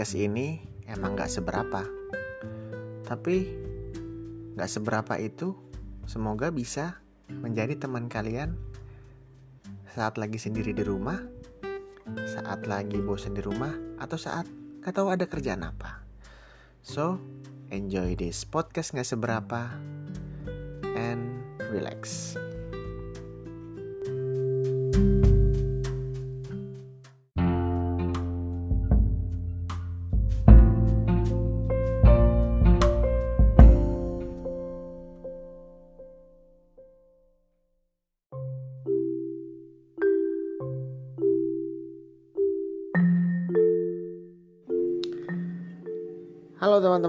podcast ini emang gak seberapa. Tapi gak seberapa itu semoga bisa menjadi teman kalian saat lagi sendiri di rumah, saat lagi bosan di rumah, atau saat gak tahu ada kerjaan apa. So, enjoy this podcast gak seberapa and relax.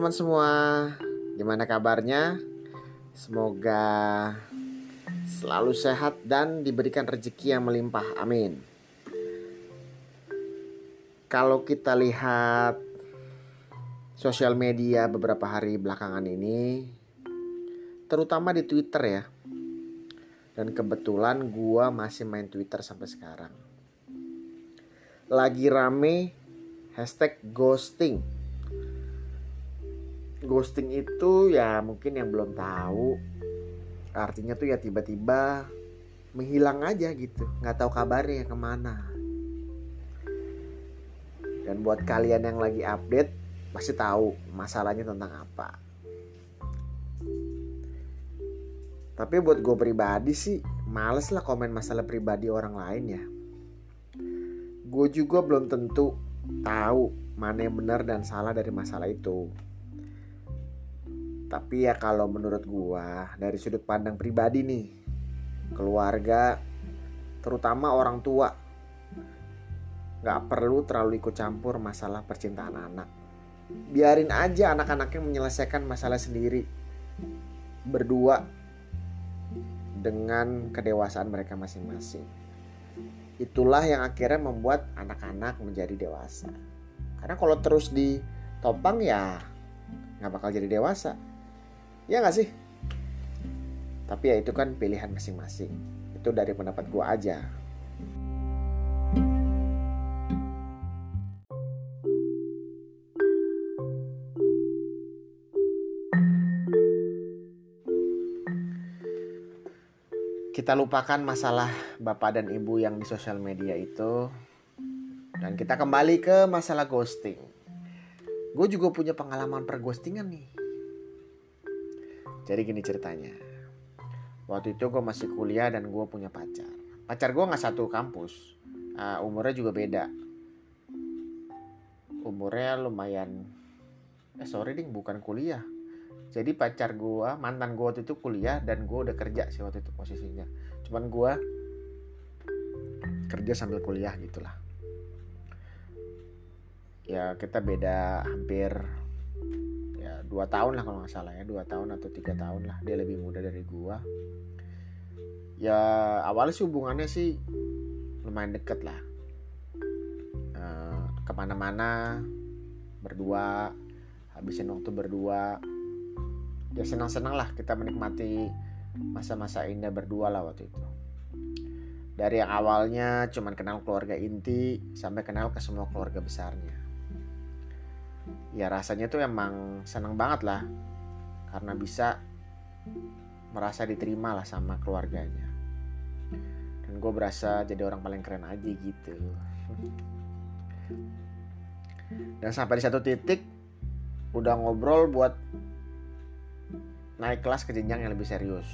Teman-teman semua, gimana kabarnya? Semoga selalu sehat dan diberikan rezeki yang melimpah. Amin. Kalau kita lihat sosial media beberapa hari belakangan ini, terutama di Twitter ya. Dan kebetulan gua masih main Twitter sampai sekarang. Lagi rame hashtag ghosting ghosting itu ya mungkin yang belum tahu. Artinya tuh ya tiba-tiba menghilang aja gitu. Nggak tahu kabarnya ke mana. Dan buat kalian yang lagi update pasti tahu masalahnya tentang apa. Tapi buat gue pribadi sih males lah komen masalah pribadi orang lain ya. Gue juga belum tentu tahu mana yang benar dan salah dari masalah itu tapi ya kalau menurut gua dari sudut pandang pribadi nih, keluarga terutama orang tua nggak perlu terlalu ikut campur masalah percintaan anak. Biarin aja anak-anaknya menyelesaikan masalah sendiri berdua dengan kedewasaan mereka masing-masing. Itulah yang akhirnya membuat anak-anak menjadi dewasa. Karena kalau terus ditopang ya nggak bakal jadi dewasa Ya nggak sih? Tapi ya itu kan pilihan masing-masing. Itu dari pendapat gue aja. Kita lupakan masalah bapak dan ibu yang di sosial media itu. Dan kita kembali ke masalah ghosting. Gue juga punya pengalaman perghostingan nih jadi gini ceritanya. Waktu itu gue masih kuliah dan gue punya pacar. Pacar gue nggak satu kampus. Uh, umurnya juga beda. Umurnya lumayan. Eh sorry ding bukan kuliah. Jadi pacar gue, mantan gue waktu itu kuliah dan gue udah kerja sih waktu itu posisinya. Cuman gue kerja sambil kuliah gitulah. Ya kita beda hampir dua tahun lah kalau nggak salah ya dua tahun atau tiga tahun lah. Dia lebih muda dari gua. Ya awalnya sih hubungannya sih lumayan deket lah. E, ke mana-mana berdua habisin waktu berdua. Ya senang-senang lah kita menikmati masa-masa indah berdua lah waktu itu. Dari yang awalnya cuman kenal keluarga inti sampai kenal ke semua keluarga besarnya ya rasanya tuh emang seneng banget lah. Karena bisa merasa diterima lah sama keluarganya. Dan gue berasa jadi orang paling keren aja gitu. Dan sampai di satu titik udah ngobrol buat naik kelas ke jenjang yang lebih serius.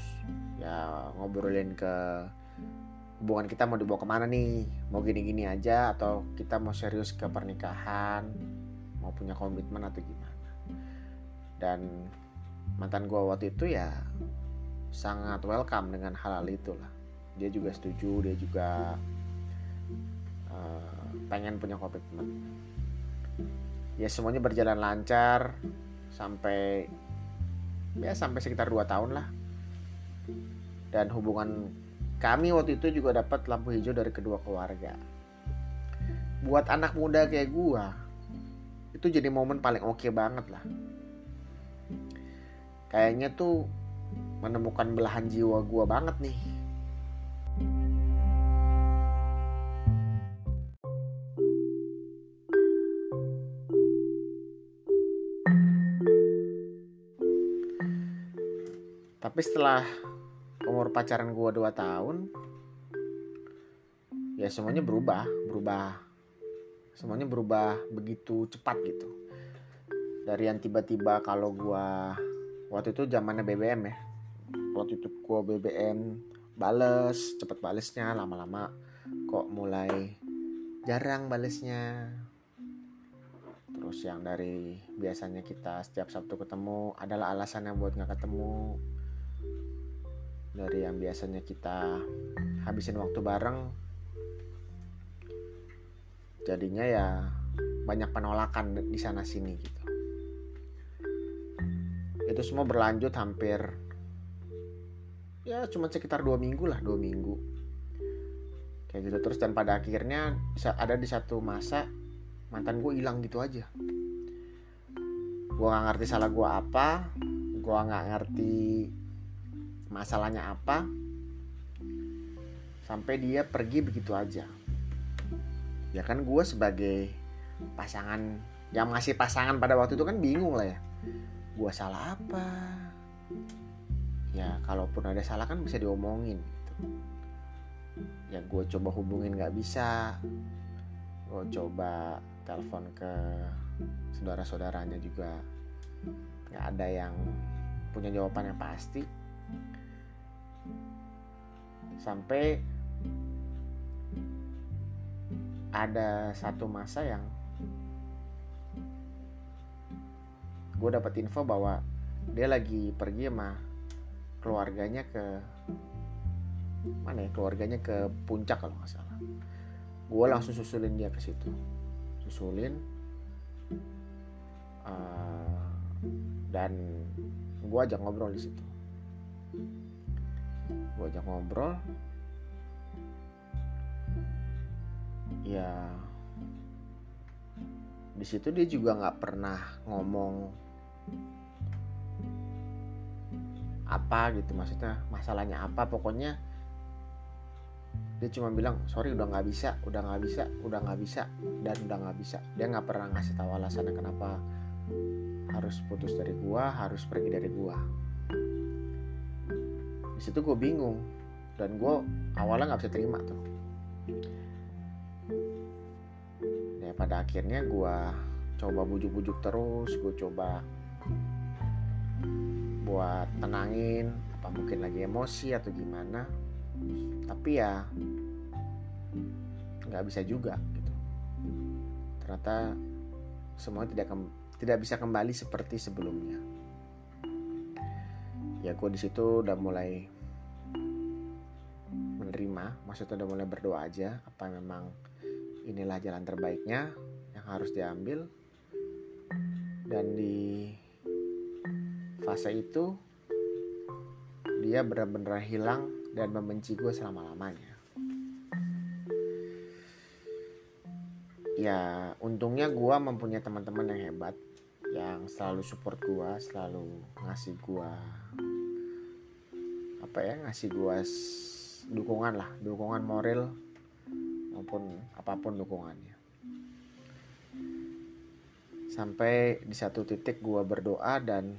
Ya ngobrolin ke hubungan kita mau dibawa ke mana nih? Mau gini-gini aja atau kita mau serius ke pernikahan mau punya komitmen atau gimana. Dan mantan gue waktu itu ya sangat welcome dengan hal-hal itu lah dia juga setuju dia juga uh, pengen punya komitmen. Ya semuanya berjalan lancar sampai ya sampai sekitar 2 tahun lah. Dan hubungan kami waktu itu juga dapat lampu hijau dari kedua keluarga. Buat anak muda kayak gua itu jadi momen paling oke okay banget lah. Kayaknya tuh menemukan belahan jiwa gue banget nih. Tapi setelah umur pacaran gue 2 tahun ya semuanya berubah berubah semuanya berubah begitu cepat gitu. Dari yang tiba-tiba kalau gue waktu itu zamannya BBM ya. Waktu itu gue BBM bales cepet balesnya lama-lama kok mulai jarang balesnya. Terus yang dari biasanya kita setiap Sabtu ketemu adalah alasan yang buat nggak ketemu. Dari yang biasanya kita habisin waktu bareng jadinya ya banyak penolakan di sana sini gitu. Itu semua berlanjut hampir ya cuma sekitar dua minggu lah dua minggu. Kayak gitu terus dan pada akhirnya ada di satu masa mantan gue hilang gitu aja. Gue nggak ngerti salah gue apa gue nggak ngerti masalahnya apa. Sampai dia pergi begitu aja ya kan gue sebagai pasangan yang masih pasangan pada waktu itu kan bingung lah ya. Gue salah apa? Ya kalaupun ada salah kan bisa diomongin gitu. Ya gue coba hubungin nggak bisa. Gue coba telepon ke saudara-saudaranya juga. Nggak ada yang punya jawaban yang pasti. Sampai ada satu masa yang gue dapat info bahwa dia lagi pergi sama keluarganya ke mana ya keluarganya ke puncak kalau nggak salah. Gue langsung susulin dia ke situ. Susulin uh, dan gue ajak ngobrol di situ. Gue ajak ngobrol ya. Di situ dia juga nggak pernah ngomong apa gitu maksudnya masalahnya apa pokoknya dia cuma bilang sorry udah nggak bisa udah nggak bisa udah nggak bisa dan udah nggak bisa. Dia nggak pernah ngasih tahu alasannya kenapa harus putus dari gua harus pergi dari gua. Di situ gue bingung dan gue awalnya nggak bisa terima tuh pada akhirnya gue coba bujuk-bujuk terus gue coba buat tenangin apa mungkin lagi emosi atau gimana. Tapi ya nggak bisa juga gitu. Ternyata semua tidak tidak bisa kembali seperti sebelumnya. Ya gue di situ udah mulai menerima maksudnya udah mulai berdoa aja apa memang inilah jalan terbaiknya yang harus diambil. Dan di fase itu dia benar-benar hilang dan membenci gue selama-lamanya. Ya untungnya gue mempunyai teman-teman yang hebat yang selalu support gue selalu ngasih gue apa ya ngasih gue dukungan lah dukungan moral maupun apa pun dukungannya. Sampai di satu titik gue berdoa dan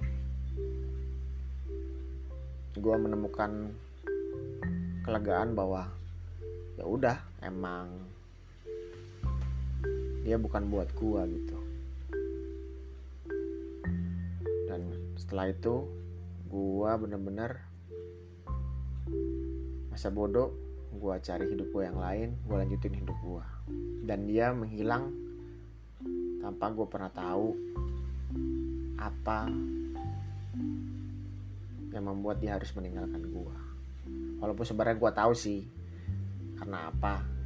gue menemukan kelegaan bahwa ya udah emang dia bukan buat gue gitu. Dan setelah itu gue bener-bener masa bodoh gue cari hidup gue yang lain gue lanjutin hidup gue dan dia menghilang tanpa gue pernah tahu apa yang membuat dia harus meninggalkan gue walaupun sebenarnya gue tahu sih karena apa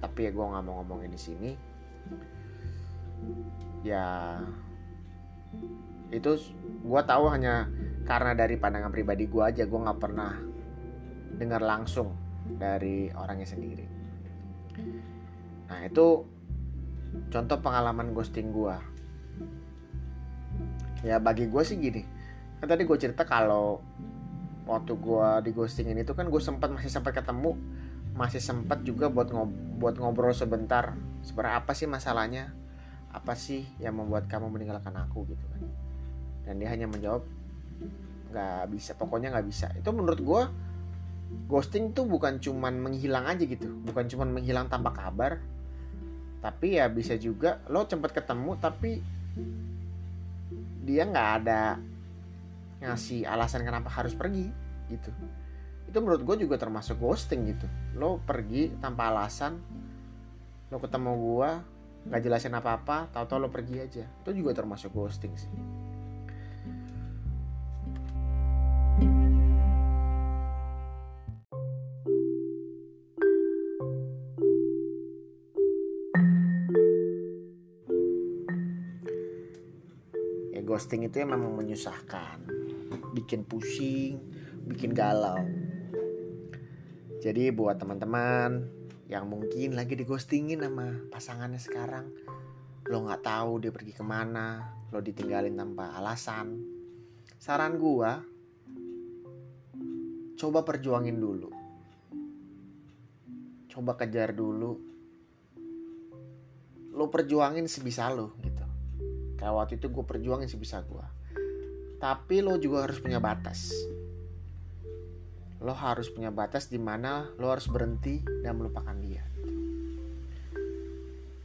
tapi ya gue nggak mau ngomongin di sini. Ya itu gue tahu hanya karena dari pandangan pribadi gue aja gue nggak pernah dengar langsung dari orangnya sendiri. Nah itu contoh pengalaman ghosting gue ya bagi gue sih gini. Kan tadi gue cerita kalau waktu gue di ghosting ini tuh kan gue sempat masih sempat ketemu masih sempat juga buat ngob buat ngobrol sebentar. Sebenarnya apa sih masalahnya? Apa sih yang membuat kamu meninggalkan aku gitu kan? Dan dia hanya menjawab nggak bisa pokoknya nggak bisa. Itu menurut gue ghosting tuh bukan cuman menghilang aja gitu. Bukan cuman menghilang tanpa kabar. Tapi ya bisa juga lo cepet ketemu tapi dia nggak ada ngasih alasan kenapa harus pergi gitu. Itu menurut gue juga termasuk ghosting gitu. Lo pergi tanpa alasan lo ketemu gue nggak jelasin apa apa tahu-tahu lo pergi aja. Itu juga termasuk ghosting sih ghosting itu memang menyusahkan. Bikin pusing bikin galau. Jadi buat teman-teman yang mungkin lagi digostingin sama pasangannya sekarang lo nggak tahu dia pergi ke mana lo ditinggalin tanpa alasan saran gua coba perjuangin dulu. Coba kejar dulu. Lo perjuangin sebisa lo gitu kayak waktu itu gue perjuangin sebisa gue tapi lo juga harus punya batas. Lo harus punya batas di mana lo harus berhenti dan melupakan dia.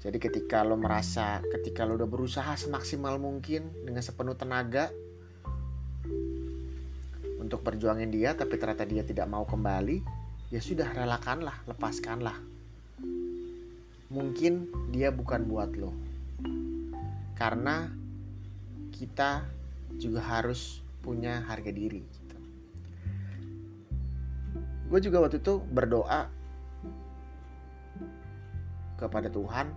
Jadi ketika lo merasa ketika lo udah berusaha semaksimal mungkin dengan sepenuh tenaga untuk perjuangin dia tapi ternyata dia tidak mau kembali ya sudah relakanlah lepaskanlah. Mungkin dia bukan buat lo karena kita juga harus punya harga diri gitu. gue juga waktu itu berdoa kepada Tuhan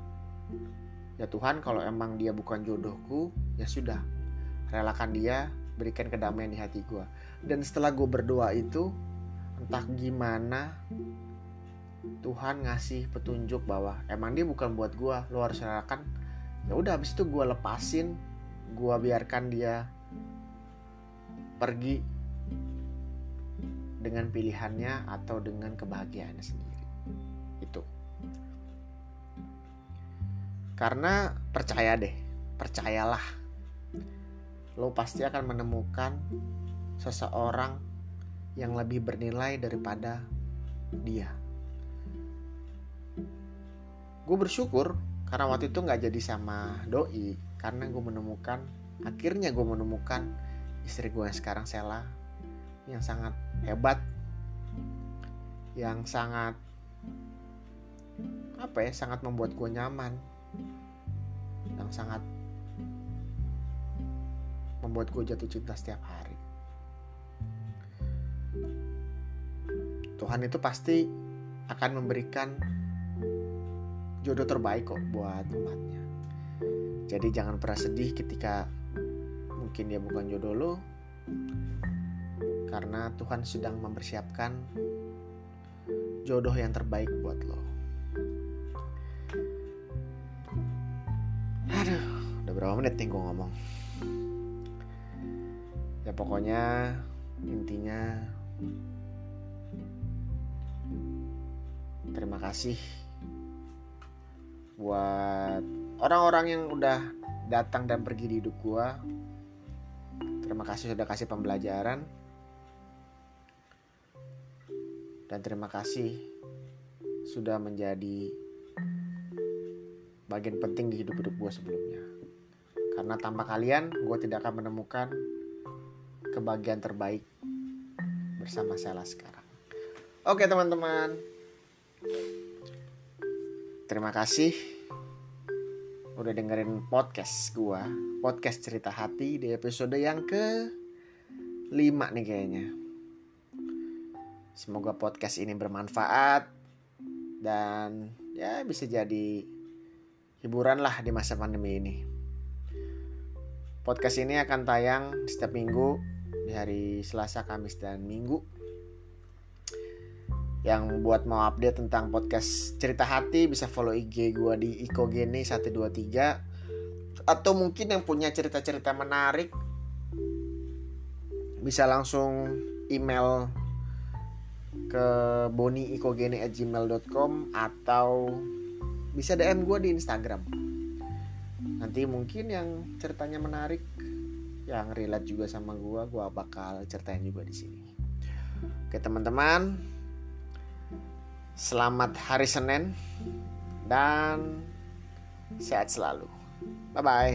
ya Tuhan kalau emang dia bukan jodohku ya sudah relakan dia berikan kedamaian di hati gue dan setelah gue berdoa itu entah gimana Tuhan ngasih petunjuk bahwa emang dia bukan buat gue lo harus relakan ya udah habis itu gue lepasin gue biarkan dia pergi dengan pilihannya atau dengan kebahagiaannya sendiri. Itu. Karena percaya deh percayalah. Lo pasti akan menemukan seseorang yang lebih bernilai daripada dia. Gue bersyukur karena waktu itu nggak jadi sama doi karena gue menemukan akhirnya gue menemukan istri gue yang sekarang Sela yang sangat hebat yang sangat apa ya sangat membuat gue nyaman yang sangat membuat gue jatuh cinta setiap hari. Tuhan itu pasti akan memberikan jodoh terbaik kok buat umatnya. Jadi jangan pernah sedih ketika mungkin dia bukan jodoh lo karena Tuhan sedang mempersiapkan jodoh yang terbaik buat lo. Aduh udah berapa menit nih gue ngomong? Ya pokoknya intinya terima kasih buat orang-orang yang udah datang dan pergi di hidup gue terima kasih sudah kasih pembelajaran. Dan terima kasih sudah menjadi bagian penting di hidup-hidup gue sebelumnya. Karena tanpa kalian gue tidak akan menemukan kebahagiaan terbaik bersama saya sekarang. Oke teman-teman terima kasih udah dengerin podcast gua podcast cerita hati di episode yang ke 5 nih kayaknya. Semoga podcast ini bermanfaat dan ya bisa jadi hiburan lah di masa pandemi ini. Podcast ini akan tayang setiap minggu di hari Selasa, Kamis, dan Minggu yang buat mau update tentang podcast cerita hati bisa follow IG gue di ikogene 123 atau mungkin yang punya cerita-cerita menarik bisa langsung email ke boniikogene@gmail.com atau bisa DM gue di Instagram. Nanti mungkin yang ceritanya menarik yang relate juga sama gue gue bakal ceritain juga di sini. Oke teman-teman selamat hari Senin dan sehat selalu. Bye bye